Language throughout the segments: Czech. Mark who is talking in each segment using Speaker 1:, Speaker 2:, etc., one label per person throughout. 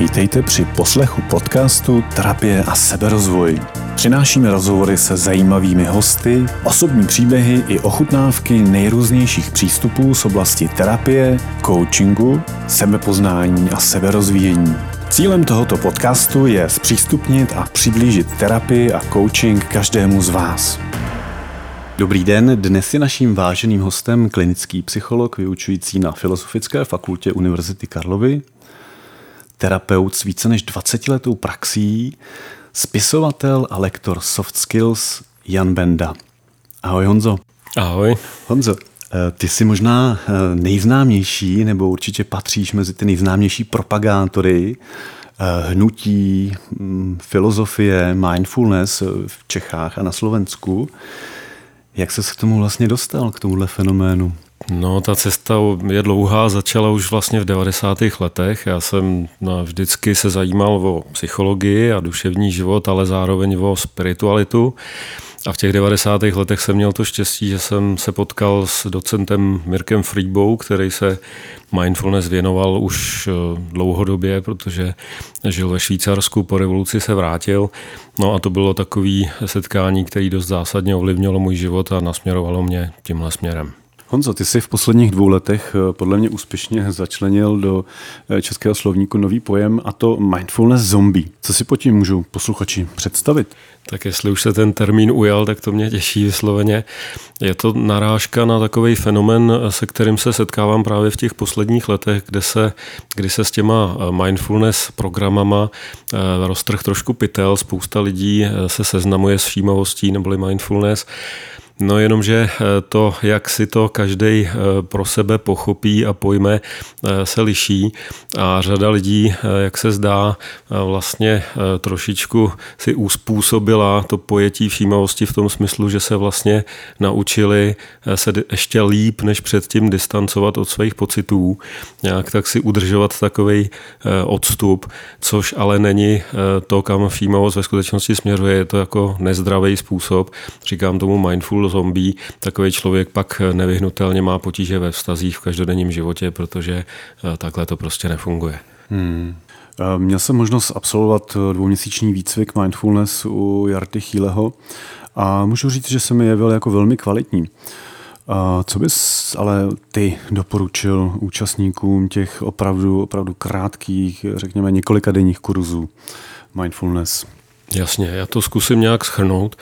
Speaker 1: Vítejte při poslechu podcastu Terapie a seberozvoj. Přinášíme rozhovory se zajímavými hosty, osobní příběhy i ochutnávky nejrůznějších přístupů z oblasti terapie, coachingu, sebepoznání a seberozvíjení. Cílem tohoto podcastu je zpřístupnit a přiblížit terapii a coaching každému z vás. Dobrý den, dnes je naším váženým hostem klinický psycholog vyučující na Filozofické fakultě Univerzity Karlovy, terapeut s více než 20 letou praxí, spisovatel a lektor soft skills Jan Benda. Ahoj Honzo.
Speaker 2: Ahoj.
Speaker 1: Honzo, eh, ty jsi možná eh, nejznámější, nebo určitě patříš mezi ty nejznámější propagátory eh, hnutí, mm, filozofie, mindfulness v Čechách a na Slovensku. Jak se k tomu vlastně dostal, k tomuhle fenoménu?
Speaker 2: No, ta cesta je dlouhá, začala už vlastně v 90. letech. Já jsem no, vždycky se zajímal o psychologii a duševní život, ale zároveň o spiritualitu. A v těch 90. letech jsem měl to štěstí, že jsem se potkal s docentem Mirkem Friedbou, který se mindfulness věnoval už eh, dlouhodobě, protože žil ve Švýcarsku, po revoluci se vrátil. No a to bylo takový setkání, který dost zásadně ovlivnilo můj život a nasměrovalo mě tímhle směrem.
Speaker 1: Honzo, ty jsi v posledních dvou letech eh, podle mě úspěšně začlenil do eh, českého slovníku nový pojem a to mindfulness zombie. Co si po tím můžou posluchači představit?
Speaker 2: Tak jestli už se ten termín ujal, tak to mě těší vysloveně. Je to narážka na takový fenomen, se kterým se setkávám právě v těch posledních letech, kde se, kdy se s těma eh, mindfulness programama roztrh trošku pytel. Spousta lidí se seznamuje s všímavostí neboli mindfulness No jenomže eh, to, jak si to každý eh, pro sebe pochopí a pojme, eh, se liší. A řada lidí, jak se zdá, vlastně trošičku si uspůsobila to pojetí všímavosti v tom smyslu, že se vlastně naučili se ještě líp, než předtím distancovat od svých pocitů, nějak tak si udržovat takový odstup, což ale není to, kam všímavost ve skutečnosti směřuje, je to jako nezdravý způsob, říkám tomu mindful zombie, takový člověk pak nevyhnutelně má potíže ve vztazích v každodenním životě, protože eh, takhle to prostě nefunguje. Hmm.
Speaker 1: Eh, měl jsem možnost absolvovat eh, dvouměsíční výcvik mindfulness u Jarty Chýleho a můžu říct, že se mi jevil jako velmi kvalitní. Co bys ale ty doporučil účastníkům těch opravdu, opravdu krátkých, řekněme několika denních kurzů mindfulness?
Speaker 2: Jasně, já to zkusím nějak schrnout.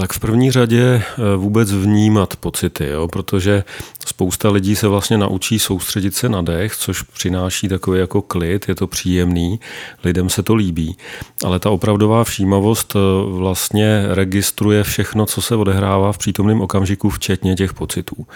Speaker 2: Tak v první řadě eh, vůbec vnímat pocity, jo? protože spousta lidí se vlastně naučí soustředit se na dech, což přináší takový jako klid, je to příjemný, lidem se to líbí. Ale ta opravdová všímavost eh, vlastně registruje všechno, co se odehrává v přítomném okamžiku, včetně těch pocitů.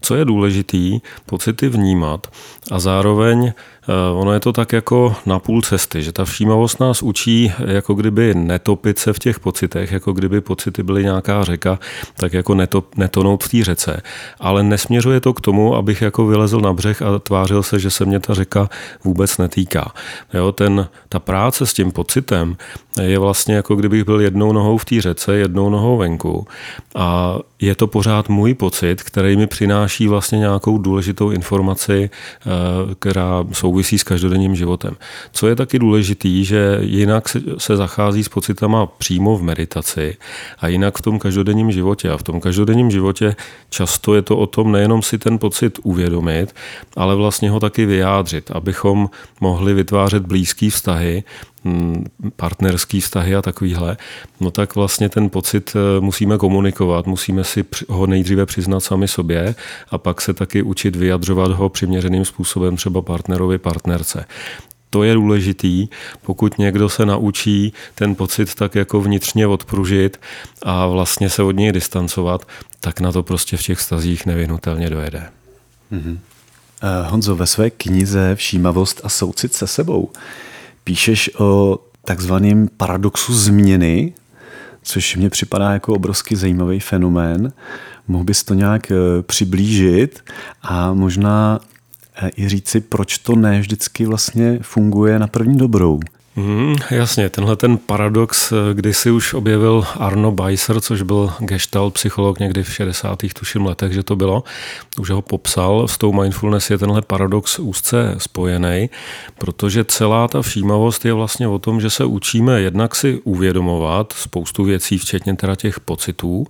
Speaker 2: Co je důležitý, pocity vnímat a zároveň eh, ono je to tak jako na půl cesty, že ta všímavost nás učí jako kdyby netopit se v těch pocitech, jako kdyby pocity byly nějaká řeka, tak jako netop, netonout v té řece. Ale nesměřuje to k tomu, abych jako vylezl na břeh a tvářil se, že se mě ta řeka vůbec netýká. Jo, ten, ta práce s tím pocitem je vlastně jako kdybych byl jednou nohou v té řece, jednou nohou venku a je to pořád můj pocit, který mi přináší vlastně nějakou důležitou informaci, eh, která souvisí s každodenním životem. Co je taky důležitý, že jinak se zachází s pocitama přímo v meditaci a jinak v tom každodenním životě. A v tom každodenním životě často je to o tom nejenom si ten pocit uvědomit, ale vlastně ho taky vyjádřit, abychom mohli vytvářet blízký vztahy, partnerský vztahy a takovýhle, no tak vlastně ten pocit eh, musíme komunikovat, musíme si ho nejdříve přiznat sami sobě a pak se taky učit vyjadřovat ho přiměřeným způsobem třeba partnerovi, partnerce. To je důležitý, pokud někdo se naučí ten pocit tak jako vnitřně odpružit a vlastně se od něj distancovat, tak na to prostě v těch stazích nevyhnutelně dojede. Mm-hmm.
Speaker 1: Honzo, ve své knize Všímavost a soucit se sebou píšeš o takzvaném paradoxu změny, což mně připadá jako obrovský zajímavý fenomén. Mohl bys to nějak eh, přiblížit a možná eh, i říci, proč to ne vždycky vlastně funguje na první dobrou.
Speaker 2: Mm, jasně, tenhle ten paradox, kdy si už objevil Arno Beiser, což byl gestalt psycholog někdy v 60. tuším letech, že to bylo, už ho popsal, s tou mindfulness je tenhle paradox úzce spojený, protože celá ta všímavost je vlastně o tom, že se učíme jednak si uvědomovat spoustu věcí, včetně teda těch pocitů,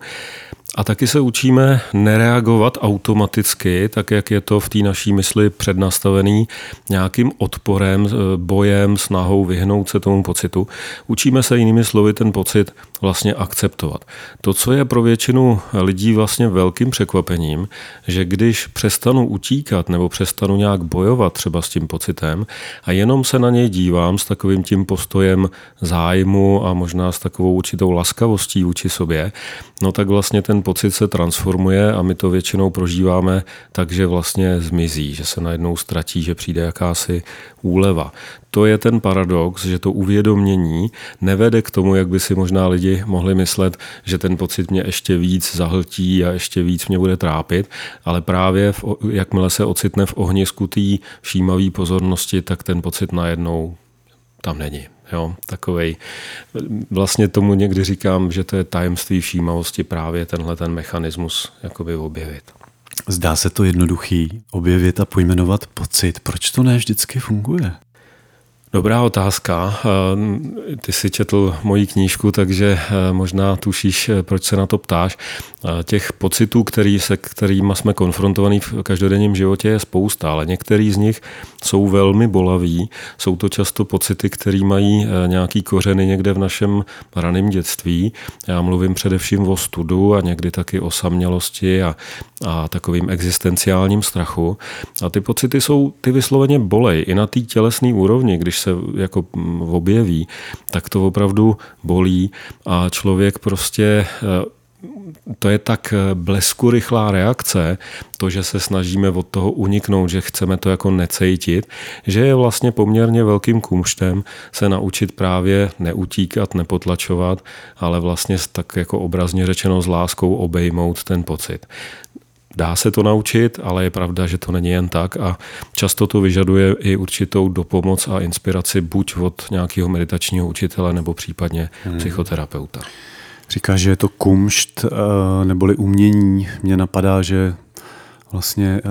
Speaker 2: a taky se učíme nereagovat automaticky, tak jak je to v té naší mysli přednastavený nějakým odporem, bojem, snahou vyhnout se tomu pocitu. Učíme se jinými slovy ten pocit vlastně akceptovat. To, co je pro většinu lidí vlastně velkým překvapením, že když přestanu utíkat nebo přestanu nějak bojovat třeba s tím pocitem a jenom se na něj dívám s takovým tím postojem zájmu a možná s takovou určitou laskavostí vůči sobě, no tak vlastně ten pocit se transformuje a my to většinou prožíváme tak, že vlastně zmizí, že se najednou ztratí, že přijde jakási úleva. To je ten paradox, že to uvědomění nevede k tomu, jak by si možná lidi mohli myslet, že ten pocit mě ještě víc zahltí a ještě víc mě bude trápit, ale právě v, jakmile se ocitne v ohnisku té všímavé pozornosti, tak ten pocit najednou tam není. Jo, takovej, vlastně tomu někdy říkám, že to je tajemství všímavosti právě tenhle ten mechanismus jakoby objevit.
Speaker 1: Zdá se to jednoduchý, objevit a pojmenovat pocit. Proč to ne vždycky funguje?
Speaker 2: Dobrá otázka. Eh, ty jsi četl moji knížku, takže eh, možná tušíš, eh, proč se na to ptáš. Těch pocitů, který se, kterými jsme konfrontovaní v každodenním životě, je spousta, ale některý z nich jsou velmi bolaví. Jsou to často pocity, které mají nějaký kořeny někde v našem raném dětství. Já mluvím především o studu a někdy taky o samělosti a, a takovým existenciálním strachu. A ty pocity jsou, ty vysloveně bolej i na té tělesné úrovni, když se jako objeví, tak to opravdu bolí a člověk prostě eh, to je tak eh, blesku rychlá reakce, to, že se snažíme od toho uniknout, že chceme to jako necejtit, že je vlastně poměrně velkým kumštem se naučit právě neutíkat, nepotlačovat, ale vlastně tak jako obrazně řečeno s láskou obejmout ten pocit. Dá se to naučit, ale je pravda, že to není jen tak a často to vyžaduje i určitou dopomoc a inspiraci buď od nějakého meditačního učitele nebo případně hmm. psychoterapeuta.
Speaker 1: Říká, že je to kumšt eh, neboli umění. Mně napadá, že vlastně eh,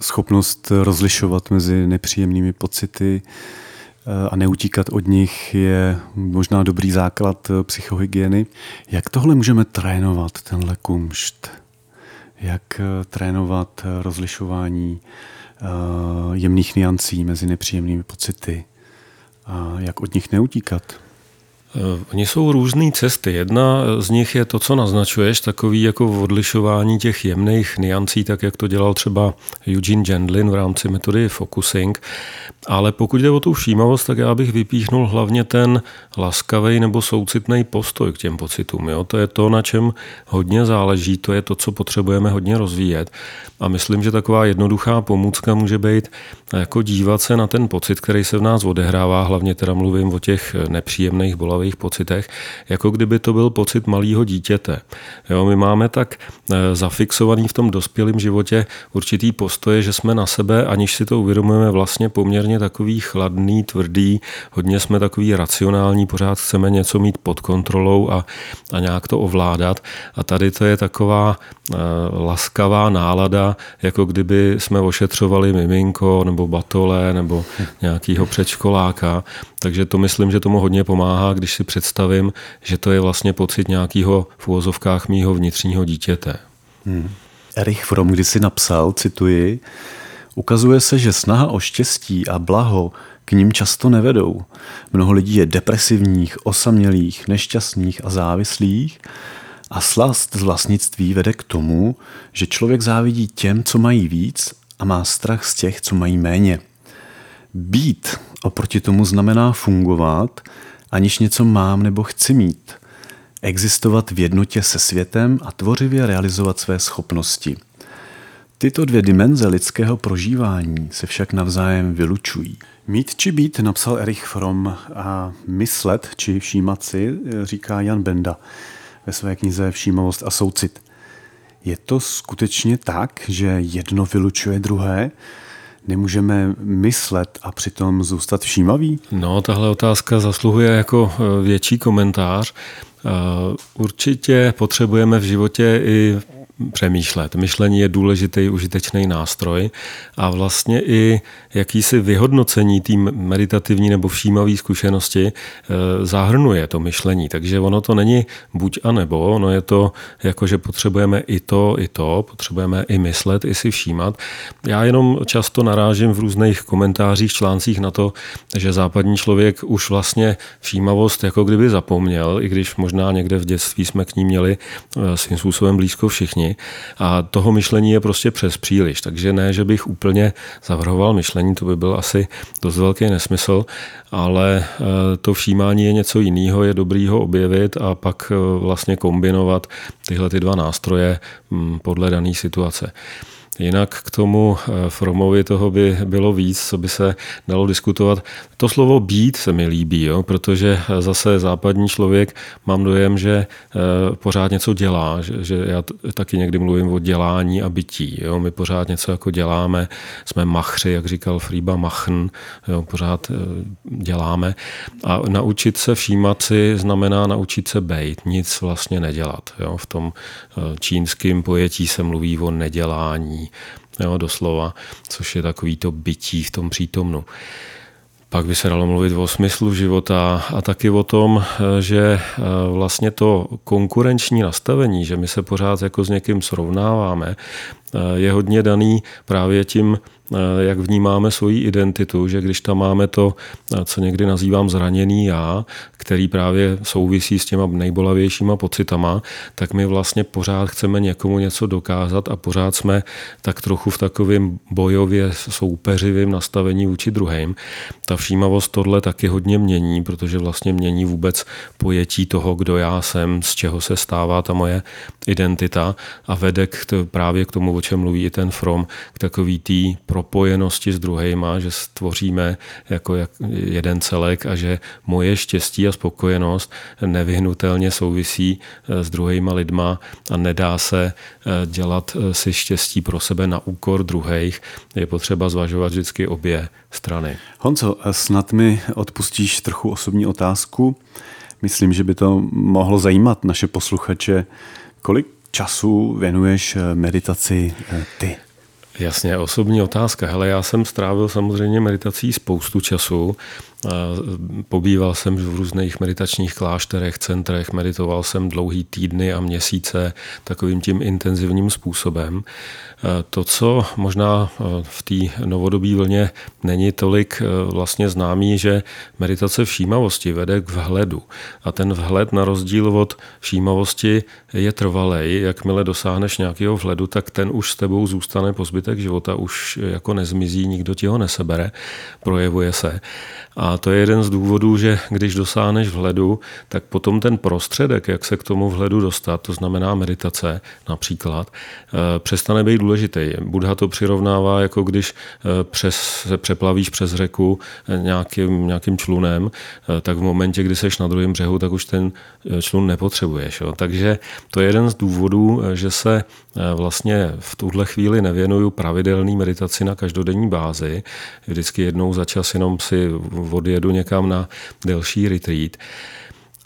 Speaker 1: schopnost rozlišovat mezi nepříjemnými pocity eh, a neutíkat od nich je možná dobrý základ psychohygieny. Jak tohle můžeme trénovat, tenhle kumšt? Jak eh, trénovat eh, rozlišování eh, jemných niancí mezi nepříjemnými pocity a jak od nich neutíkat.
Speaker 2: Oni jsou různé cesty. Jedna z nich je to, co naznačuješ, takový jako odlišování těch jemných niancí, tak jak to dělal třeba Eugene Gendlin v rámci metody focusing. Ale pokud jde o tu všímavost, tak já bych vypíchnul hlavně ten laskavý nebo soucitný postoj k těm pocitům. Jo? To je to, na čem hodně záleží, to je to, co potřebujeme hodně rozvíjet. A myslím, že taková jednoduchá pomůcka může být jako dívat se na ten pocit, který se v nás odehrává, hlavně teda mluvím o těch nepříjemných bolavých pocitech, jako kdyby to byl pocit malého dítěte. Jo, my máme tak eh, zafixovaný v tom dospělém životě určitý postoje, že jsme na sebe, aniž si to uvědomujeme, vlastně poměrně takový chladný, tvrdý, hodně jsme takový racionální, pořád chceme něco mít pod kontrolou a, a nějak to ovládat. A tady to je taková uh, laskavá nálada, jako kdyby jsme ošetřovali miminko nebo batole nebo nějakýho předškoláka. Takže to myslím, že tomu hodně pomáhá, když si představím, že to je vlastně pocit nějakého v úvozovkách mýho vnitřního dítěte.
Speaker 1: Hmm. Erich Fromm když si napsal, cituji, ukazuje se, že snaha o štěstí a blaho k ním často nevedou. Mnoho lidí je depresivních, osamělých, nešťastných a závislých a slast z vlastnictví vede k tomu, že člověk závidí těm, co mají víc a má strach z těch, co mají méně. Být oproti tomu znamená fungovat, aniž něco mám nebo chci mít. Existovat v jednotě se světem a tvořivě realizovat své schopnosti. Tyto dvě dimenze lidského prožívání se však navzájem vylučují. Mít či být, napsal Erich Fromm, a myslet či všímat si, říká Jan Benda ve své knize Všímavost a soucit. Je to skutečně tak, že jedno vylučuje druhé? Nemůžeme myslet a přitom zůstat všímavý?
Speaker 2: No, tahle otázka zasluhuje jako eh, větší komentář. Eh, určitě potřebujeme v životě i přemýšlet. Myšlení je důležitý, užitečný nástroj a vlastně i jakýsi vyhodnocení té meditativní nebo všímavé zkušenosti e, zahrnuje to myšlení. Takže ono to není buď a nebo, ono je to jako, že potřebujeme i to, i to, potřebujeme i myslet, i si všímat. Já jenom často narážím v různých komentářích, článcích na to, že západní člověk už vlastně všímavost jako kdyby zapomněl, i když možná někde v dětství jsme k ní měli e, svým způsobem blízko všichni a toho myšlení je prostě přes příliš. Takže ne, že bych úplně zavrhoval myšlení, to by byl asi dost velký nesmysl, ale eh, to všímání je něco jiného, je dobrý ho objevit a pak eh, vlastně kombinovat tyhle ty dva nástroje hm, podle dané situace. Jinak k tomu eh, Fromovi toho by bylo víc, co by se dalo diskutovat. To slovo být se mi líbí, jo, protože eh, zase západní člověk mám dojem, že eh, pořád něco dělá, že, že já taky někdy mluvím o dělání a bytí. Jo. My pořád něco jako děláme, jsme machři, jak říkal Fríba Machn, jo, pořád děláme. A naučit se všímat si znamená naučit se bejt, nic vlastně nedělat. Jo. V tom čínském pojetí se mluví o nedělání, jo, doslova, což je takový to bytí v tom přítomnu. Pak by se dalo mluvit o smyslu života a taky o tom, že e, vlastně to konkurenční nastavení, že my se pořád jako s někým srovnáváme, je hodně daný právě tím Eh, jak vnímáme svoji identitu, že když tam máme to, eh, co někdy nazývám zraněný já, který právě souvisí s těma nejbolavějšíma pocitama, tak my vlastně pořád chceme někomu něco dokázat a pořád jsme tak trochu v takovém bojově soupeřivém nastavení vůči druhým. Ta všímavost tohle taky hodně mění, protože vlastně mění vůbec pojetí toho, kdo já jsem, z čeho se stává ta moje identita a vede k právě k tomu, o čem mluví i ten From, k takový tý propojenosti s druhýma, že stvoříme jako jeden celek a že moje štěstí a spokojenost nevyhnutelně souvisí eh, s druhýma lidma a nedá se eh, dělat eh, si štěstí pro sebe na úkor druhých. Je potřeba zvažovat vždycky obě strany.
Speaker 1: Honco, snad mi odpustíš trochu osobní otázku. Myslím, že by to mohlo zajímat naše posluchače. Kolik času věnuješ meditaci ty?
Speaker 2: Jasně, osobní otázka. Hele, já jsem strávil samozřejmě meditací spoustu času. Pobýval jsem v různých meditačních klášterech, centrech, meditoval jsem dlouhý týdny a měsíce takovým tím intenzivním způsobem. To, co možná v té novodobí vlně není tolik vlastně známý, že meditace všímavosti vede k vhledu. A ten vhled na rozdíl od všímavosti je trvalej. Jakmile dosáhneš nějakého vhledu, tak ten už s tebou zůstane po zbytek života, už jako nezmizí, nikdo ti ho nesebere, projevuje se. A to je jeden z důvodů, že když dosáhneš vhledu, tak potom ten prostředek, jak se k tomu vhledu dostat, to znamená meditace například, eh, přestane být důležitý. Buddha to přirovnává, jako když eh, přes, se přeplavíš přes řeku eh, nějakým, nějakým člunem, tak v momentě, kdy seš na druhém břehu, tak už ten člun nepotřebuješ. Jo. Takže to je jeden z důvodů, že se vlastně v tuhle chvíli nevěnuju pravidelný meditaci na každodenní bázi. Vždycky jednou za čas jenom si odjedu někam na delší retreat.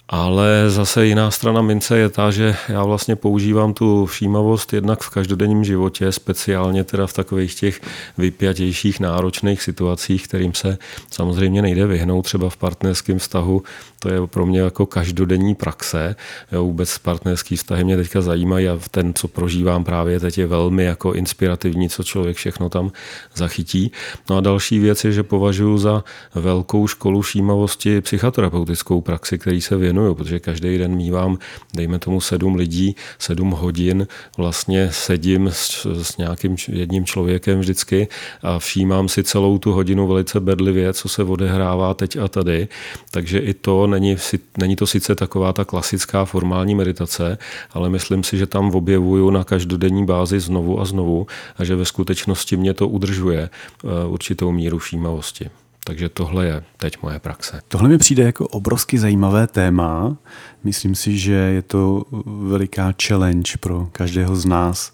Speaker 2: Ale zase jiná strana mince je ta, že já vlastně používám tu všímavost jednak v každodenním životě, speciálně teda v takových těch vypjatějších, náročných situacích, kterým se samozřejmě nejde vyhnout, třeba v partnerském vztahu to je pro mě jako každodenní praxe. Jo, vůbec partnerský vztahy mě teďka zajímají a ten, co prožívám právě teď, je velmi jako inspirativní, co člověk všechno tam zachytí. No a další věc je, že považuji za velkou školu všímavosti psychoterapeutickou praxi, který se věnuju, protože každý den mývám, dejme tomu sedm lidí, sedm hodin, vlastně sedím s, s nějakým jedním člověkem vždycky a všímám si celou tu hodinu velice bedlivě, co se odehrává teď a tady. Takže i to není, není to sice taková ta klasická formální meditace, ale myslím si, že tam objevuju na každodenní bázi znovu a znovu a že ve skutečnosti mě to udržuje eh, určitou míru všímavosti. Takže tohle je teď moje praxe.
Speaker 1: Tohle mi přijde jako obrovsky zajímavé téma. Myslím si, že je to veliká challenge pro každého z nás.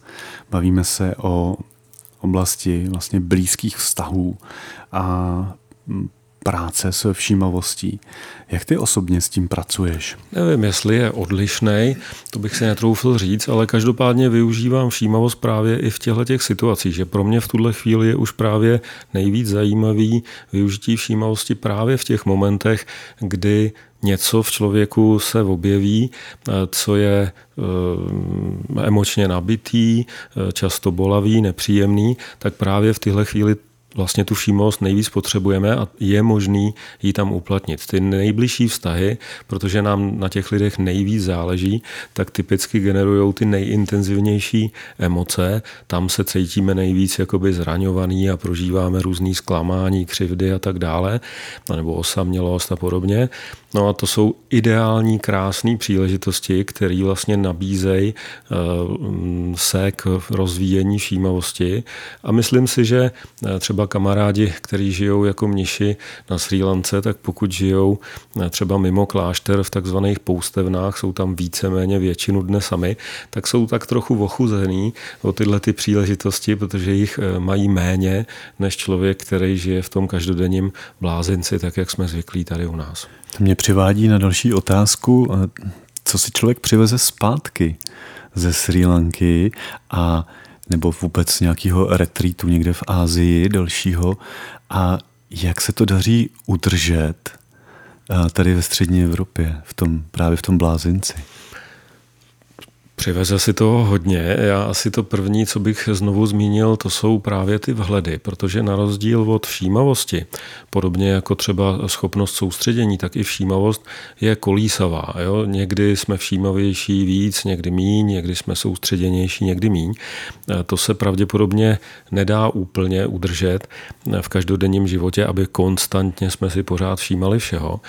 Speaker 1: Bavíme se o oblasti vlastně blízkých vztahů a práce s všímavostí. Jak ty osobně s tím pracuješ?
Speaker 2: Nevím, jestli je odlišný, to bych si netroufil říct, ale každopádně využívám všímavost právě i v těchto těch situacích, že pro mě v tuhle chvíli je už právě nejvíc zajímavý využití všímavosti právě v těch momentech, kdy něco v člověku se objeví, co je eh, emočně nabitý, eh, často bolavý, nepříjemný, tak právě v tyhle chvíli vlastně tu všímavost nejvíc potřebujeme a je možný ji tam uplatnit. Ty nejbližší vztahy, protože nám na těch lidech nejvíc záleží, tak typicky generují ty nejintenzivnější emoce. Tam se cítíme nejvíc jakoby zraňovaný a prožíváme různý zklamání, křivdy a tak dále, nebo osamělost a podobně. No a to jsou ideální, krásné příležitosti, které vlastně nabízejí eh, se k rozvíjení všímavosti. A myslím si, že eh, třeba kamarádi, kteří žijou jako mniši na Sri Lance, tak pokud žijou eh, třeba mimo klášter v takzvaných poustevnách, jsou tam víceméně většinu dne sami, tak jsou tak trochu ochuzený o tyhle ty příležitosti, protože jich mají méně než člověk, který žije v tom každodenním blázinci, tak jak jsme zvyklí tady u nás.
Speaker 1: To mě přivádí na další otázku. Co si člověk přiveze zpátky ze Sri Lanky a nebo vůbec nějakého retreatu někde v Ázii dalšího a jak se to daří udržet tady ve střední Evropě, v tom, právě v tom blázinci?
Speaker 2: Přiveze si toho hodně. Já asi to první, co bych znovu zmínil, to jsou právě ty vhledy, protože na rozdíl od všímavosti, podobně jako třeba schopnost soustředění, tak i všímavost je kolísavá. Jo? Někdy jsme všímavější víc, někdy míň, někdy jsme soustředěnější, někdy míň. To se pravděpodobně nedá úplně udržet v každodenním životě, aby konstantně jsme si pořád všímali všeho.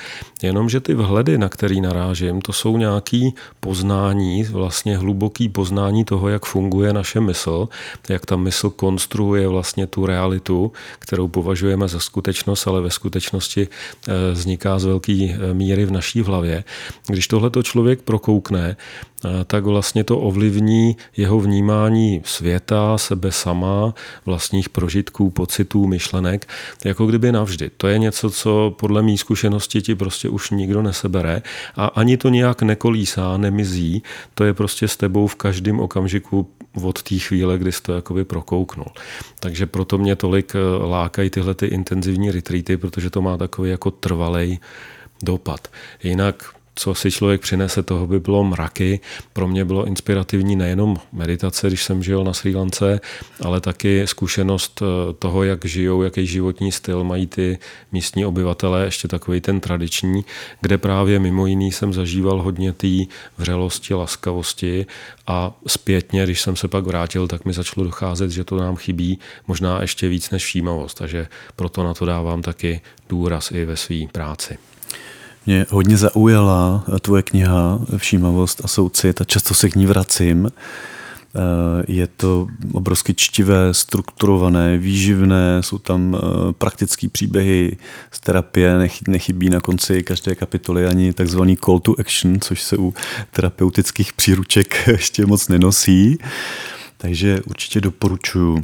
Speaker 2: Jenomže ty vhledy, na který narážím, to jsou nějaký poznání vlastně hluboký poznání toho, jak funguje naše mysl, jak ta mysl konstruuje vlastně tu realitu, kterou považujeme za skutečnost, ale ve skutečnosti eh, vzniká z velké eh, míry v naší hlavě. Když tohleto člověk prokoukne, tak vlastně to ovlivní jeho vnímání světa, sebe sama, vlastních prožitků, pocitů, myšlenek, jako kdyby navždy. To je něco, co podle mý zkušenosti ti prostě už nikdo nesebere a ani to nějak nekolísá, nemizí. To je prostě s tebou v každém okamžiku od té chvíle, kdy jsi to jakoby prokouknul. Takže proto mě tolik eh, lákají tyhle ty intenzivní retreaty, protože to má takový jako trvalej dopad. Jinak co si člověk přinese, toho by bylo mraky. Pro mě bylo inspirativní nejenom meditace, když jsem žil na Sri Lance, ale taky zkušenost eh, toho, jak žijou, jaký životní styl mají ty místní obyvatele, ještě takový ten tradiční, kde právě mimo jiný jsem zažíval hodně té vřelosti, laskavosti a zpětně, když jsem se pak vrátil, tak mi začalo docházet, že to nám chybí možná ještě víc než všímavost, takže proto na to dávám taky důraz i ve své práci.
Speaker 1: Mě hodně zaujala tvoje kniha Všímavost a soucit a často se k ní vracím. Eh, je to obrovsky čtivé, strukturované, výživné, jsou tam eh, praktické příběhy z terapie, nechybí na konci každé kapitoly ani takzvaný call to action, což se u terapeutických příruček ještě moc nenosí. Takže určitě doporučuji.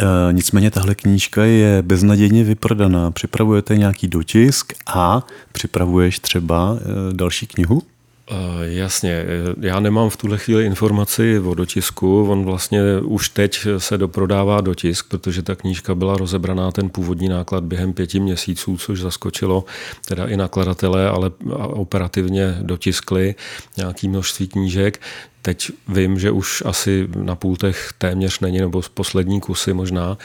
Speaker 1: E, nicméně tahle knížka je beznadějně vyprodaná. Připravujete nějaký dotisk a připravuješ třeba e, další knihu?
Speaker 2: Uh, jasně, já nemám v tuhle chvíli informaci o dotisku, on vlastně už teď se doprodává dotisk, protože ta knížka byla rozebraná ten původní náklad během pěti měsíců, což zaskočilo teda i nakladatele, ale operativně dotiskli nějaký množství knížek. Teď vím, že už asi na půltech téměř není, nebo z poslední kusy možná.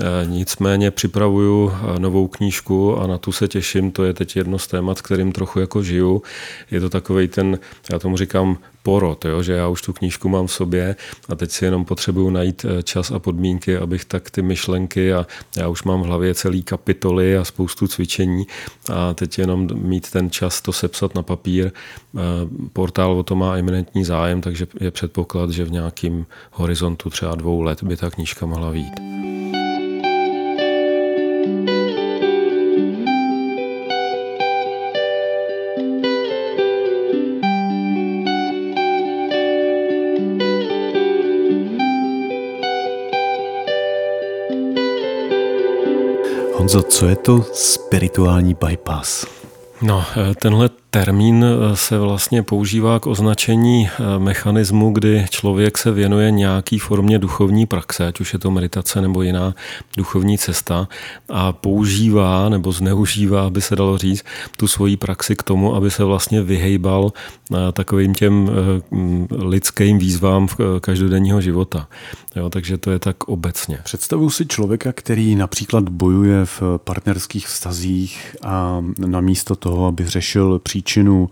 Speaker 2: E, nicméně připravuju e, novou knížku a na tu se těším. To je teď jedno z témat, kterým trochu jako žiju. Je to takový ten, já tomu říkám porod, jo? že já už tu knížku mám v sobě a teď si jenom potřebuju najít e, čas a podmínky, abych tak ty myšlenky a já už mám v hlavě celý kapitoly a spoustu cvičení a teď jenom mít ten čas to sepsat na papír. Portál o to má eminentní zájem, takže je předpoklad, že v nějakém horizontu třeba dvou let by ta knížka mohla výjít.
Speaker 1: Honzo, co je to spirituální bypass?
Speaker 2: No, eh, tenhle termín eh, se vlastně používá k označení eh, mechanismu, kdy člověk se věnuje nějaký formě duchovní praxe, ať už je to meditace nebo jiná duchovní cesta a používá nebo zneužívá, aby se dalo říct, tu svoji praxi k tomu, aby se vlastně vyhejbal takovým těm lidským výzvám každodenního života. Jo, takže to je tak obecně.
Speaker 1: Představuji si člověka, který například bojuje v partnerských vztazích a namísto toho, aby řešil příčinu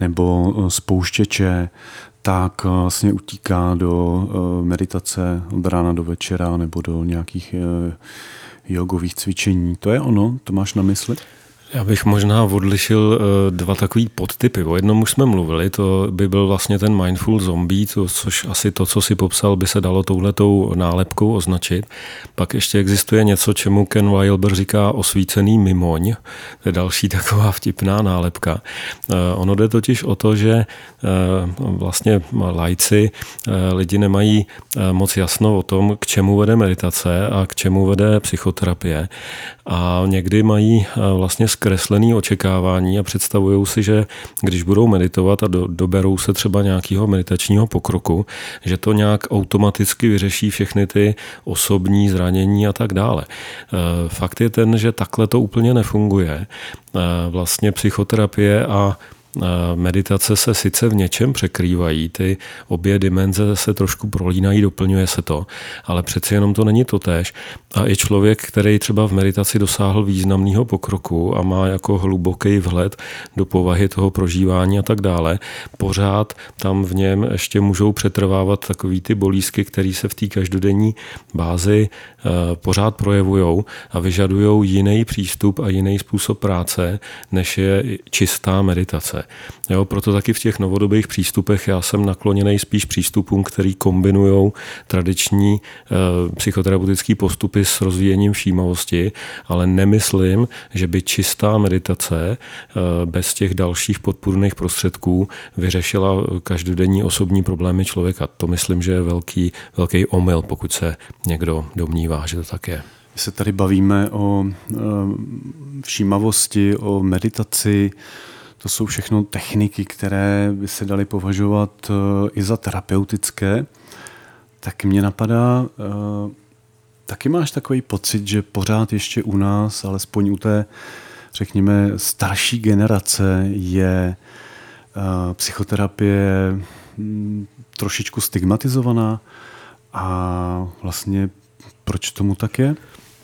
Speaker 1: nebo eh, spouštěče, tak eh, vlastně utíká do eh, meditace od rána do večera nebo do nějakých jogových cvičení. To je ono? To máš na mysli?
Speaker 2: Já bych možná odlišil eh, dva takový podtypy. O jednom už jsme mluvili, to by byl vlastně ten mindful zombie, to, což asi to, co si popsal, by se dalo touhletou nálepkou označit. Pak ještě existuje něco, čemu Ken Wilber říká osvícený mimoň. To je další taková vtipná nálepka. Eh, ono jde totiž o to, že eh, vlastně lajci lidi nemají moc jasno o tom, k čemu vede meditace a k čemu vede psychoterapie. A někdy mají vlastně zkreslený očekávání a představují si, že když budou meditovat a do, doberou se třeba nějakého meditačního pokroku, že to nějak automaticky vyřeší všechny ty osobní zranění a tak dále. E, fakt je ten, že takhle to úplně nefunguje. E, vlastně psychoterapie a meditace se sice v něčem překrývají, ty obě dimenze se trošku prolínají, doplňuje se to, ale přeci jenom to není to tež. A i člověk, který třeba v meditaci dosáhl významného pokroku a má jako hluboký vhled do povahy toho prožívání a tak dále, pořád tam v něm ještě můžou přetrvávat takový ty bolízky, které se v té každodenní bázi eh, pořád projevují a vyžadují jiný přístup a jiný způsob práce, než je čistá meditace. Jo, proto taky v těch novodobých přístupech já jsem nakloněný spíš přístupům, který kombinují tradiční e, psychoterapeutické postupy s rozvíjením všímavosti, ale nemyslím, že by čistá meditace e, bez těch dalších podpůrných prostředků vyřešila každodenní osobní problémy člověka. To myslím, že je velký, velký omyl, pokud se někdo domnívá, že to tak je.
Speaker 1: My se tady bavíme o e, všímavosti, o meditaci, to jsou všechno techniky, které by se daly považovat eh, i za terapeutické. Tak mě napadá, eh, taky máš takový pocit, že pořád ještě u nás, alespoň u té, řekněme, starší generace je eh, psychoterapie hm, trošičku stigmatizovaná a vlastně proč tomu tak je?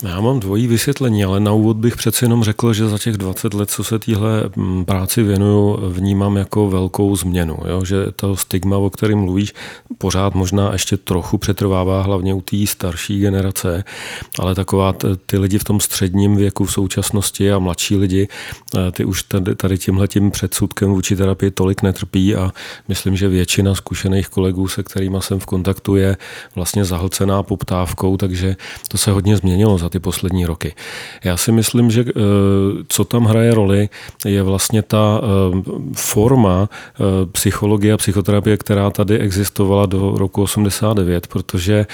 Speaker 2: Já mám dvojí vysvětlení, ale na úvod bych přeci jenom řekl, že za těch 20 let, co se téhle mm, práci věnuju, vnímám jako velkou změnu. Jo? Že to stigma, o kterém mluvíš, pořád možná ještě trochu přetrvává, hlavně u té starší generace, ale taková ty lidi v tom středním věku v současnosti a mladší lidi, eh, ty už tady, tady tímhletím předsudkem vůči terapii tolik netrpí a myslím, že většina zkušených kolegů, se kterými jsem v kontaktu, je vlastně zahlcená poptávkou, takže to se hodně změnilo za ty poslední roky. Já si myslím, že eh, co tam hraje roli, je vlastně ta eh, forma eh, psychologie a psychoterapie, která tady existovala do roku 89, protože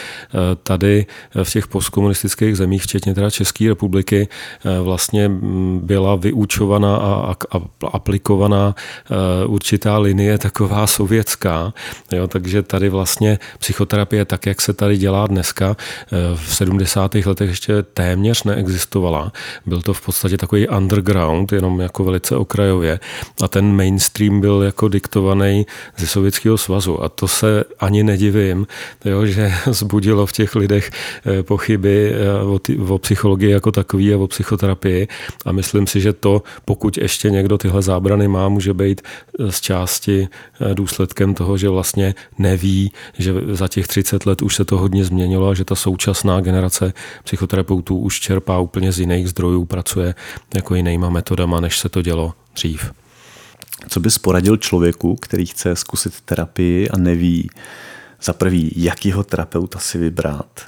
Speaker 2: tady v těch postkomunistických zemích, včetně teda České republiky, vlastně mm, byla vyučovaná a aplikovaná určitá linie taková sovětská. Jo, takže tady vlastně psychoterapie, tak jak se tady dělá dneska, v 70. letech ještě téměř neexistovala. Byl to v podstatě takový underground, jenom jako velice okrajově. A ten mainstream byl jako diktovaný ze Sovětského svazu. A to se ani nedivím, jo, že zbudilo v těch lidech eh, pochyby eh, o, ty, o psychologii jako takový a o psychoterapii. A myslím si, že to, pokud ještě někdo tyhle zábrany má, může být eh, z části důsledkem toho, že vlastně neví, že za těch 30 let už se to hodně změnilo a že ta současná generace psychoterapeutů terapeutů už čerpá úplně z jiných zdrojů, pracuje jako jinýma metodama, než se to dělo dřív.
Speaker 1: Co bys poradil člověku, který chce zkusit terapii a neví za prvý, jakýho terapeuta si vybrat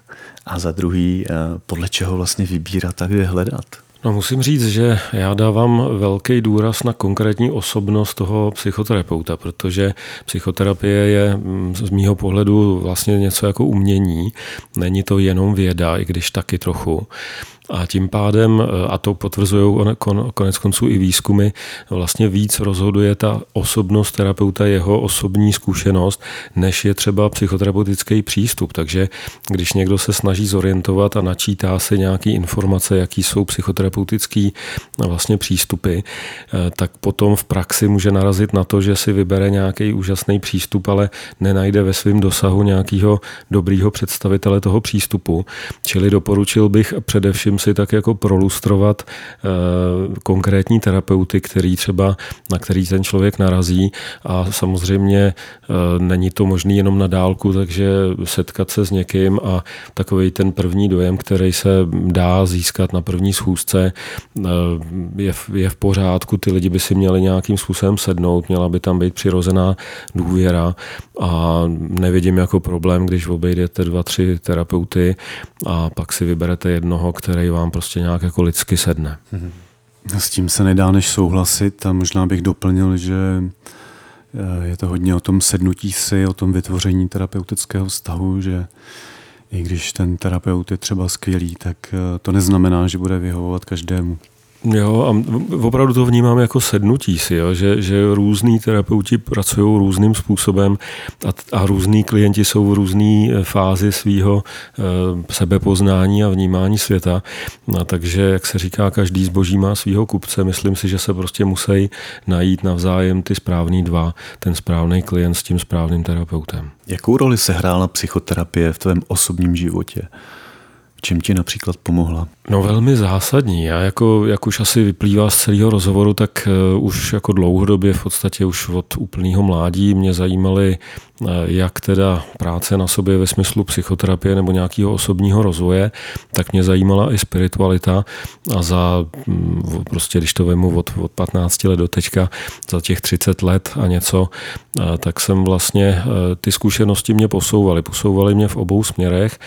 Speaker 1: a za druhý, eh, podle čeho vlastně vybírat a kde hledat?
Speaker 2: No musím říct, že já dávám velký důraz na konkrétní osobnost toho psychoterapeuta, protože psychoterapie je mm, z mýho pohledu vlastně něco jako umění. Není to jenom věda, i když taky trochu. A tím pádem, a to potvrzují konec konců i výzkumy, vlastně víc rozhoduje ta osobnost terapeuta, jeho osobní zkušenost, než je třeba psychoterapeutický přístup. Takže když někdo se snaží zorientovat a načítá si nějaké informace, jaký jsou psychoterapeutické vlastně přístupy, tak potom v praxi může narazit na to, že si vybere nějaký úžasný přístup, ale nenajde ve svém dosahu nějakého dobrého představitele toho přístupu. Čili doporučil bych především si tak jako prolustrovat eh, konkrétní terapeuty, který třeba, na který ten člověk narazí. A samozřejmě eh, není to možný jenom na dálku, takže setkat se s někým a takový ten první dojem, který se dá získat na první schůzce, eh, je je v pořádku, ty lidi by si měli nějakým způsobem sednout, měla by tam být přirozená důvěra. A nevidím jako problém, když obejdete dva, tři terapeuty a pak si vyberete jednoho, který vám prostě nějak jako lidsky sedne.
Speaker 1: Mhm. S tím se nedá než souhlasit a možná bych doplnil, že eh, je to hodně o tom sednutí si, o tom vytvoření terapeutického vztahu, že i když ten terapeut je třeba skvělý, tak eh, to neznamená, že bude vyhovovat každému.
Speaker 2: Jo, a opravdu to vnímám jako sednutí si, jo, že, že různí terapeuti pracují různým způsobem a, a různí klienti jsou v různé eh, fázi svého e, sebepoznání a vnímání světa. A takže, jak se říká, každý zboží má svého kupce. Myslím si, že se prostě musí najít navzájem ty správný dva, ten správný klient s tím správným terapeutem.
Speaker 1: Jakou roli se hrála psychoterapie v tvém osobním životě? Čem ti například pomohla?
Speaker 2: No velmi zásadní. Já jako, jak už asi vyplývá z celého rozhovoru, tak uh, už jako dlouhodobě v podstatě už od úplného mládí mě zajímaly jak teda práce na sobě ve smyslu psychoterapie nebo nějakého osobního rozvoje, tak mě zajímala i spiritualita a za um, prostě, když to vemu od, od 15 let do teďka, za těch 30 let a něco, uh, tak jsem vlastně ty zkušenosti mě posouvaly. Posouvaly mě v obou směrech.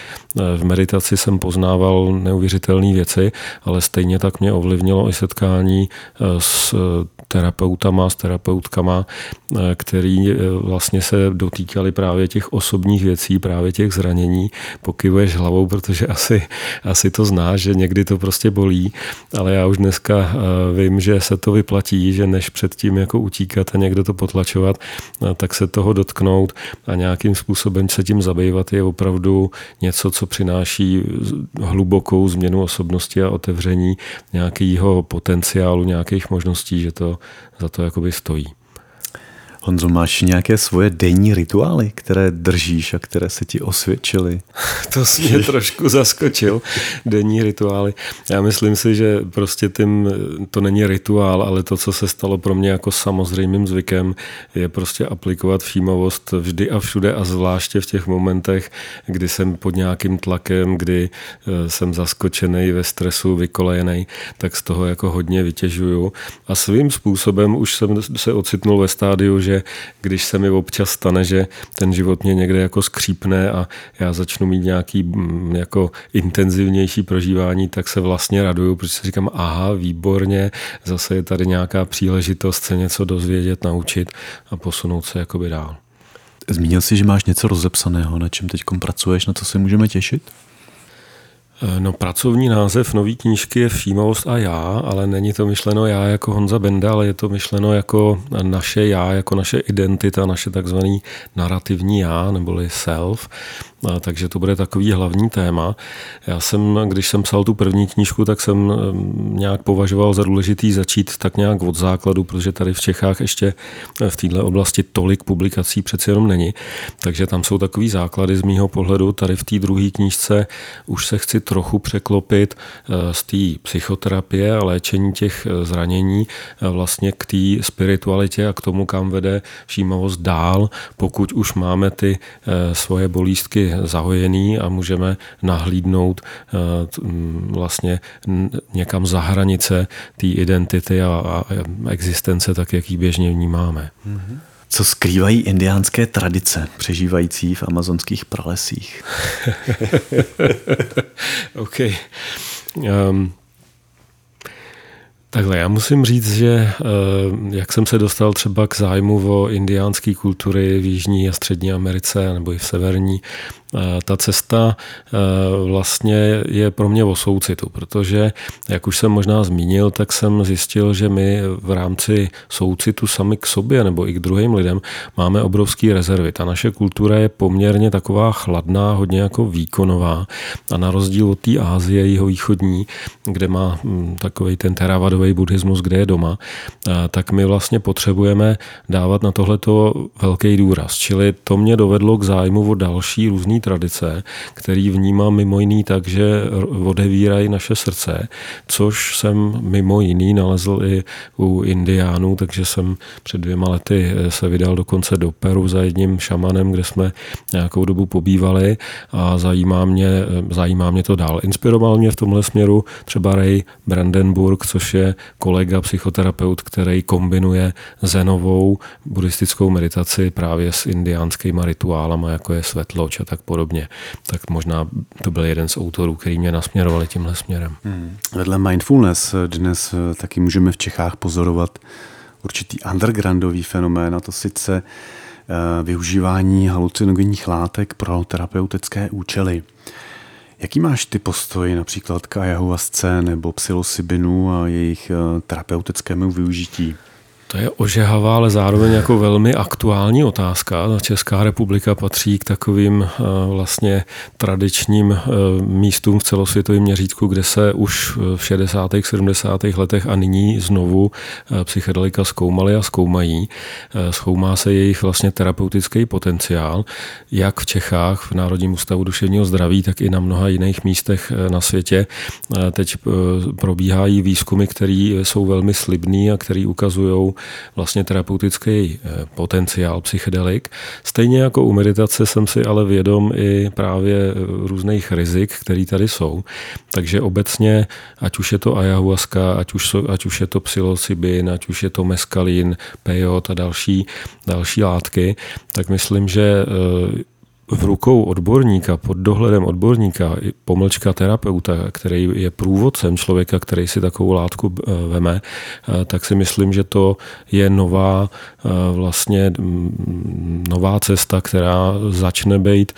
Speaker 2: V meditaci jsem poznával neuvěřitelné věci, ale stejně tak mě ovlivnilo i setkání eh, s eh, terapeutama, s terapeutkama, eh, který vlastně se dotýkali právě těch osobních věcí, právě těch zranění. Pokyvuješ hlavou, protože asi, asi to znáš, že někdy to prostě bolí, ale já už dneska vím, že se to vyplatí, že než předtím jako utíkat a někdo to potlačovat, tak se toho dotknout a nějakým způsobem se tím zabývat je opravdu něco, co přináší hlubokou změnu osobnosti a otevření nějakého potenciálu, nějakých možností, že to za to jakoby stojí.
Speaker 1: Honzo, máš nějaké svoje denní rituály, které držíš a které se ti osvědčily?
Speaker 2: to jsi mě trošku zaskočil, denní rituály. Já myslím si, že prostě tím, to není rituál, ale to, co se stalo pro mě jako samozřejmým zvykem, je prostě aplikovat všímavost vždy a všude a zvláště v těch momentech, kdy jsem pod nějakým tlakem, kdy eh, jsem zaskočený ve stresu, vykolejený, tak z toho jako hodně vytěžuju. A svým způsobem už jsem se ocitnul ve stádiu, že když se mi občas stane, že ten život mě někde jako skřípne a já začnu mít nějaký mm, jako intenzivnější prožívání, tak se vlastně raduju, protože si říkám, aha, výborně, zase je tady nějaká příležitost se něco dozvědět, naučit a posunout se jakoby dál.
Speaker 1: Zmínil jsi, že máš něco rozepsaného, na čem teď pracuješ, na co se můžeme těšit?
Speaker 2: Eh, no, pracovní název nové knížky je Všímavost a já, ale není to myšleno já jako Honza Benda, ale je to myšleno jako naše já, jako naše identita, naše takzvaný narrativní já, neboli self takže to bude takový hlavní téma. Já jsem, když jsem psal tu první knížku, tak jsem nějak považoval za důležitý začít tak nějak od základu, protože tady v Čechách ještě v této oblasti tolik publikací přeci jenom není. Takže tam jsou takový základy z mýho pohledu. Tady v té druhé knížce už se chci trochu překlopit e, z té psychoterapie a léčení těch e, zranění e, vlastně k té spiritualitě a k tomu, kam vede všímavost dál, pokud už máme ty svoje bolístky zahojený a můžeme nahlídnout eh, vlastně někam za hranice té identity a, existence, tak jak ji běžně vnímáme.
Speaker 1: Co skrývají indiánské tradice, přežívající v amazonských pralesích?
Speaker 2: OK. Um, Takhle, já musím říct, že eh, jak jsem se dostal třeba k zájmu o indiánské kultury v Jižní a Střední Americe nebo i v Severní, ta cesta vlastně je pro mě o soucitu, protože, jak už jsem možná zmínil, tak jsem zjistil, že my v rámci soucitu sami k sobě nebo i k druhým lidem máme obrovský rezervy. Ta naše kultura je poměrně taková chladná, hodně jako výkonová a na rozdíl od té Ázie, jeho východní, kde má hm, takový ten teravadový buddhismus, kde je doma, tak my vlastně potřebujeme dávat na tohleto velký důraz. Čili to mě dovedlo k zájmu o další různé tradice, který vnímám mimo jiný tak, že odevírají naše srdce, což jsem mimo jiný nalezl i u indiánů, takže jsem před dvěma lety se vydal dokonce do Peru za jedním šamanem, kde jsme nějakou dobu pobývali a zajímá mě, zajímá mě to dál. Inspiroval mě v tomhle směru třeba Ray Brandenburg, což je kolega psychoterapeut, který kombinuje zenovou buddhistickou meditaci právě s indiánskými rituálama, jako je svetloč a tak podobně. Tak možná to byl jeden z autorů, který mě nasměrovali tímhle směrem. Hmm.
Speaker 1: Vedle mindfulness dnes taky můžeme v Čechách pozorovat určitý undergroundový fenomén, a to sice eh, využívání halucinogenních látek pro terapeutické účely. Jaký máš ty postoj například k ayahuasce nebo psilocybinu a jejich eh, terapeutickému využití?
Speaker 2: To je ožehavá, ale zároveň jako velmi aktuální otázka. Česká republika patří k takovým eh, vlastně tradičním eh, místům v celosvětovém měřítku, kde se už v 60. 70. letech a nyní znovu eh, psychedelika zkoumaly a zkoumají. Zkoumá se jejich vlastně terapeutický potenciál, jak v Čechách, v Národním ústavu duševního zdraví, tak i na mnoha jiných místech na světě. Teď probíhají výzkumy, které jsou velmi slibný a které ukazují vlastně terapeutický eh, potenciál psychedelik. Stejně jako u meditace jsem si ale vědom i právě eh, různých rizik, které tady jsou. Takže obecně, ať už je to ayahuasca, ať už, ať už je to psilocybin, ať už je to meskalin, peyote a další, další látky, tak myslím, že eh, v rukou odborníka, pod dohledem odborníka, pomlčka terapeuta, který je průvodcem člověka, který si takovou látku eh, veme, eh, tak si myslím, že to je nová eh, vlastně mm, nová cesta, která začne být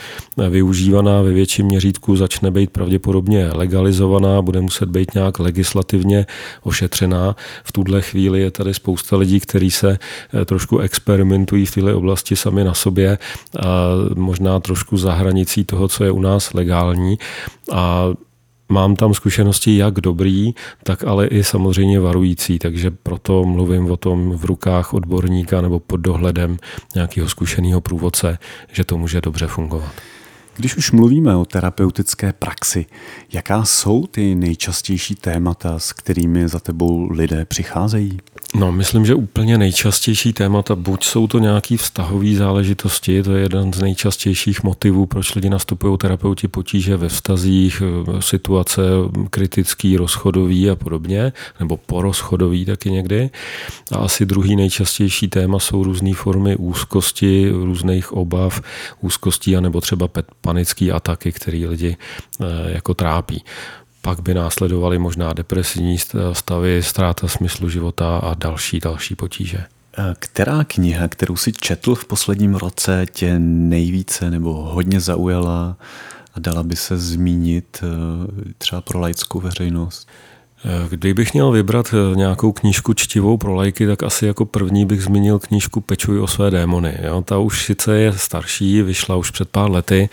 Speaker 2: využívaná ve větším měřítku, začne být pravděpodobně legalizovaná, bude muset být nějak legislativně ošetřená. V tuhle chvíli je tady spousta lidí, kteří se trošku experimentují v této oblasti sami na sobě a možná trošku za hranicí toho, co je u nás legální a Mám tam zkušenosti jak dobrý, tak ale i samozřejmě varující, takže proto mluvím o tom v rukách odborníka nebo pod dohledem nějakého zkušeného průvodce, že to může dobře fungovat.
Speaker 1: Když už mluvíme o terapeutické praxi, jaká jsou ty nejčastější témata, s kterými za tebou lidé přicházejí?
Speaker 2: No, myslím, že úplně nejčastější témata, buď jsou to nějaké vztahové záležitosti, to je jeden z nejčastějších motivů, proč lidi nastupují terapeuti potíže ve vztazích, situace kritický, rozchodový a podobně, nebo porozchodový taky někdy. A asi druhý nejčastější téma jsou různé formy úzkosti, různých obav, úzkostí, anebo třeba panické ataky, které lidi eh, jako trápí pak by následovaly možná depresivní stavy, ztráta smyslu života a další, další potíže.
Speaker 1: Která kniha, kterou si četl v posledním roce, tě nejvíce nebo hodně zaujala a dala by se zmínit eh, třeba pro laickou veřejnost?
Speaker 2: Kdybych měl vybrat eh, nějakou knížku čtivou pro lajky, tak asi jako první bych zmínil knížku Pečuj o své démony. Jo? Ta už sice je starší, vyšla už před pár lety,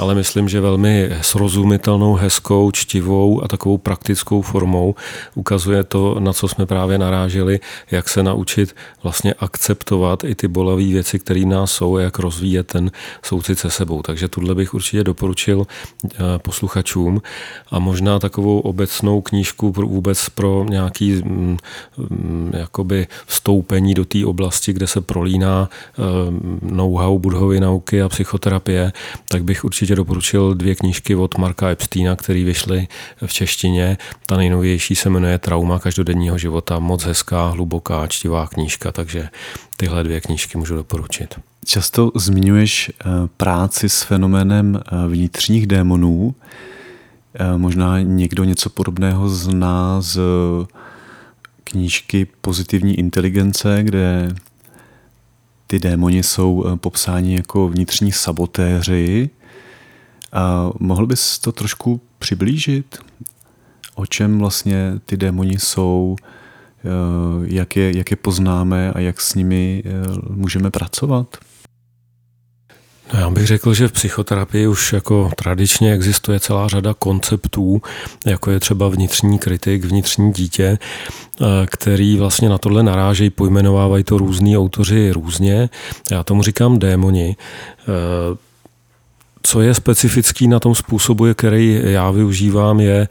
Speaker 2: ale myslím, že velmi srozumitelnou, hezkou, čtivou a takovou praktickou formou ukazuje to, na co jsme právě naráželi, jak se naučit vlastně akceptovat i ty bolavé věci, které nás jsou a jak rozvíjet ten soucit se sebou. Takže tuhle bych určitě doporučil eh, posluchačům a možná takovou obecnou knížku vůbec pro nějaký mm, mm, jakoby vstoupení do té oblasti, kde se prolíná eh, know-how budhovy nauky a psychoterapie, tak bych určitě doporučil dvě knížky od Marka Epsteina, které vyšly v češtině. Ta nejnovější se jmenuje Trauma každodenního života. Moc hezká, hluboká, čtivá knížka, takže tyhle dvě knížky můžu doporučit.
Speaker 1: Často zmiňuješ eh, práci s fenoménem eh, vnitřních démonů. Eh, možná někdo něco podobného zná z knížky Pozitivní inteligence, kde ty démoni jsou eh, popsáni jako vnitřní sabotéři A mohl bys to trošku přiblížit? O čem vlastně ty démoni jsou, eh, jak je, jak je poznáme a jak s nimi můžeme pracovat?
Speaker 2: Já bych řekl, že v psychoterapii už jako tradičně existuje celá řada konceptů, jako je třeba vnitřní kritik, vnitřní dítě, eh, který vlastně na tohle narážejí, pojmenovávají to různí autoři různě. Já tomu říkám démoni co je specifický na tom způsobu, který já využívám, je,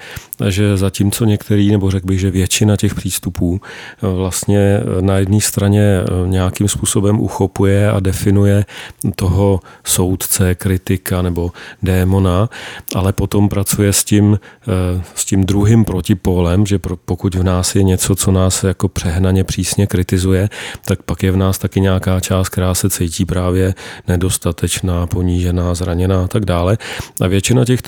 Speaker 2: že zatímco některý, nebo řekl bych, že většina těch přístupů eh, vlastně eh, na jedné straně eh, nějakým způsobem uchopuje a definuje toho soudce, kritika nebo démona, ale potom pracuje s tím, s tím druhým protipólem, že pokud v nás je něco, co nás jako přehnaně přísně kritizuje, tak pak je v nás taky nějaká část, která se cítí právě nedostatečná, ponížená, zraněná a tak dále. A většina těch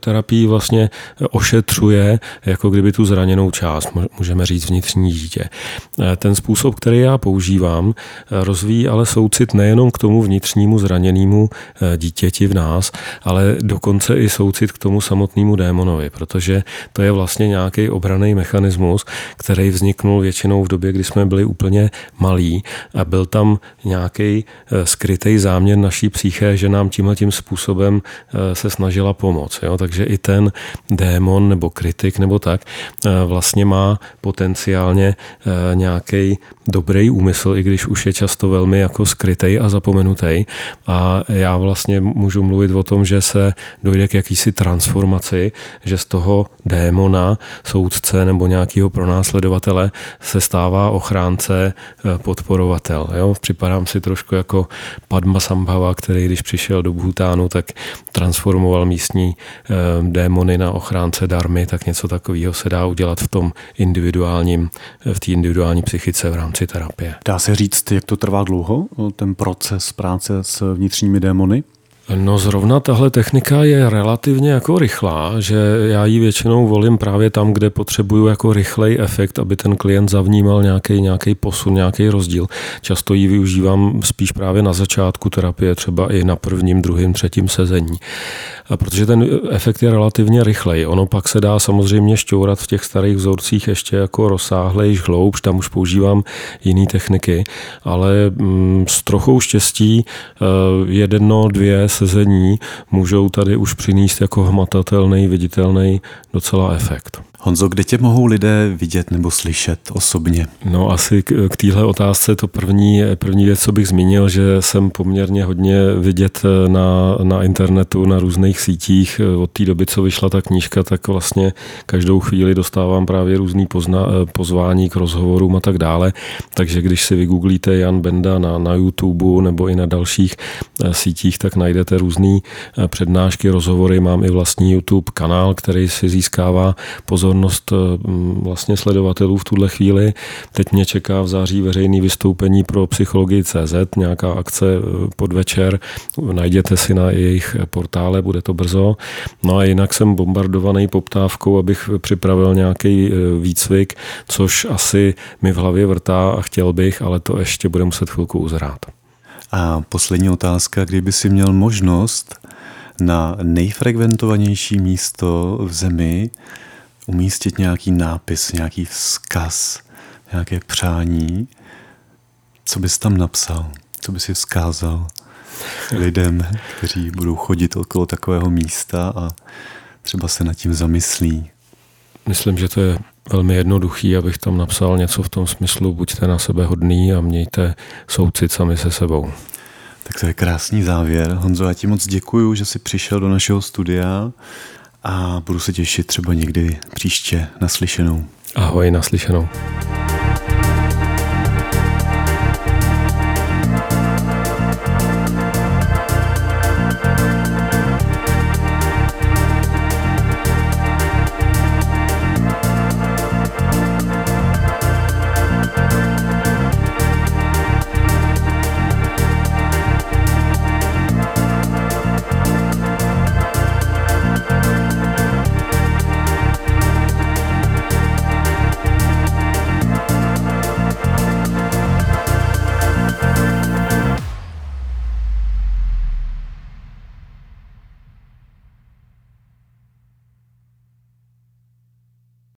Speaker 2: terapií vlastně ošetřuje jako kdyby tu zraněnou část, můžeme říct vnitřní dítě. E, ten způsob, který já používám, e, rozvíjí ale soucit nejenom k tomu vnitřnímu zraněnému e, dítěti v nás, ale dokonce i soucit k tomu samotnému démonovi, protože to je vlastně nějaký obraný mechanismus, který vzniknul většinou v době, kdy jsme byli úplně malí a byl tam nějaký skrytý záměr naší psyché, že nám tímhle tím způsobem se snažila pomoct. Jo? Takže i ten démon nebo kritik nebo tak eh, vlastně má potenciálně eh, nějaký dobrý úmysl, i když už je často velmi jako skrytej a zapomenutý. A já vlastně můžu mluvit o tom, že se dojde k jakýsi transformaci, že z toho démona, soudce nebo nějakého pronásledovatele se stává ochránce, eh, podporovatel. Jo? Připadám si trošku jako Padma Sambhava, který když přišel do Bhutánu, tak transformoval místní démony na ochránce darmy, tak něco takového se dá udělat v tom individuálním, v té individuální psychice v rámci terapie.
Speaker 1: Dá se říct, jak to trvá dlouho, ten proces práce s vnitřními démony?
Speaker 2: No zrovna tahle technika je relativně jako rychlá, že já ji většinou volím právě tam, kde potřebuju jako rychlej efekt, aby ten klient zavnímal nějaký, nějaký posun, nějaký rozdíl. Často ji využívám spíš právě na začátku terapie, třeba i na prvním, druhém, třetím sezení. A protože ten efekt je relativně rychlej. Ono pak se dá samozřejmě šťourat v těch starých vzorcích ještě jako rozsáhlejš, hloubš, tam už používám jiné techniky, ale mm, s trochou štěstí eh, jedno, dvě sezení můžou tady už přinést jako hmatatelný, viditelný docela efekt.
Speaker 1: Honzo, kde tě mohou lidé vidět nebo slyšet osobně?
Speaker 2: No asi k, k téhle otázce to první, první věc, co bych zmínil, že jsem poměrně hodně vidět eh, na, na internetu, na různých sítích. Eh, od té doby, co vyšla ta knížka, tak vlastně každou chvíli dostávám právě různý pozna, eh, pozvání k rozhovorům a tak dále. Takže když si vygooglíte Jan Benda na, na YouTube nebo i na dalších sítích, tak najdete různé přednášky, rozhovory. Mám i vlastní YouTube kanál, který si získává pozornost pozornost eh, vlastně sledovatelů v tuhle chvíli. Teď mě čeká v září veřejný vystoupení pro psychologii CZ, nějaká akce eh, podvečer, najděte si na jejich portále, bude to brzo. No a jinak jsem bombardovaný poptávkou, abych připravil nějaký eh, výcvik, což asi mi v hlavě vrtá a chtěl bych, ale to ještě bude muset chvilku uzrát.
Speaker 1: A poslední otázka, kdyby si měl možnost na nejfrekventovanější místo v zemi umístit nějaký nápis, nějaký vzkaz, nějaké přání, co bys tam napsal, co bys si vzkázal lidem, kteří budou chodit okolo takového místa a třeba se nad tím zamyslí.
Speaker 2: Myslím, že to je velmi jednoduchý, abych tam napsal něco v tom smyslu, buďte na sebe hodný a mějte soucit sami se sebou.
Speaker 1: Tak to je krásný závěr. Honzo, já ti moc děkuju, že jsi přišel do našeho studia a budu se těšit třeba někdy příště naslyšenou.
Speaker 2: Ahoj, naslyšenou.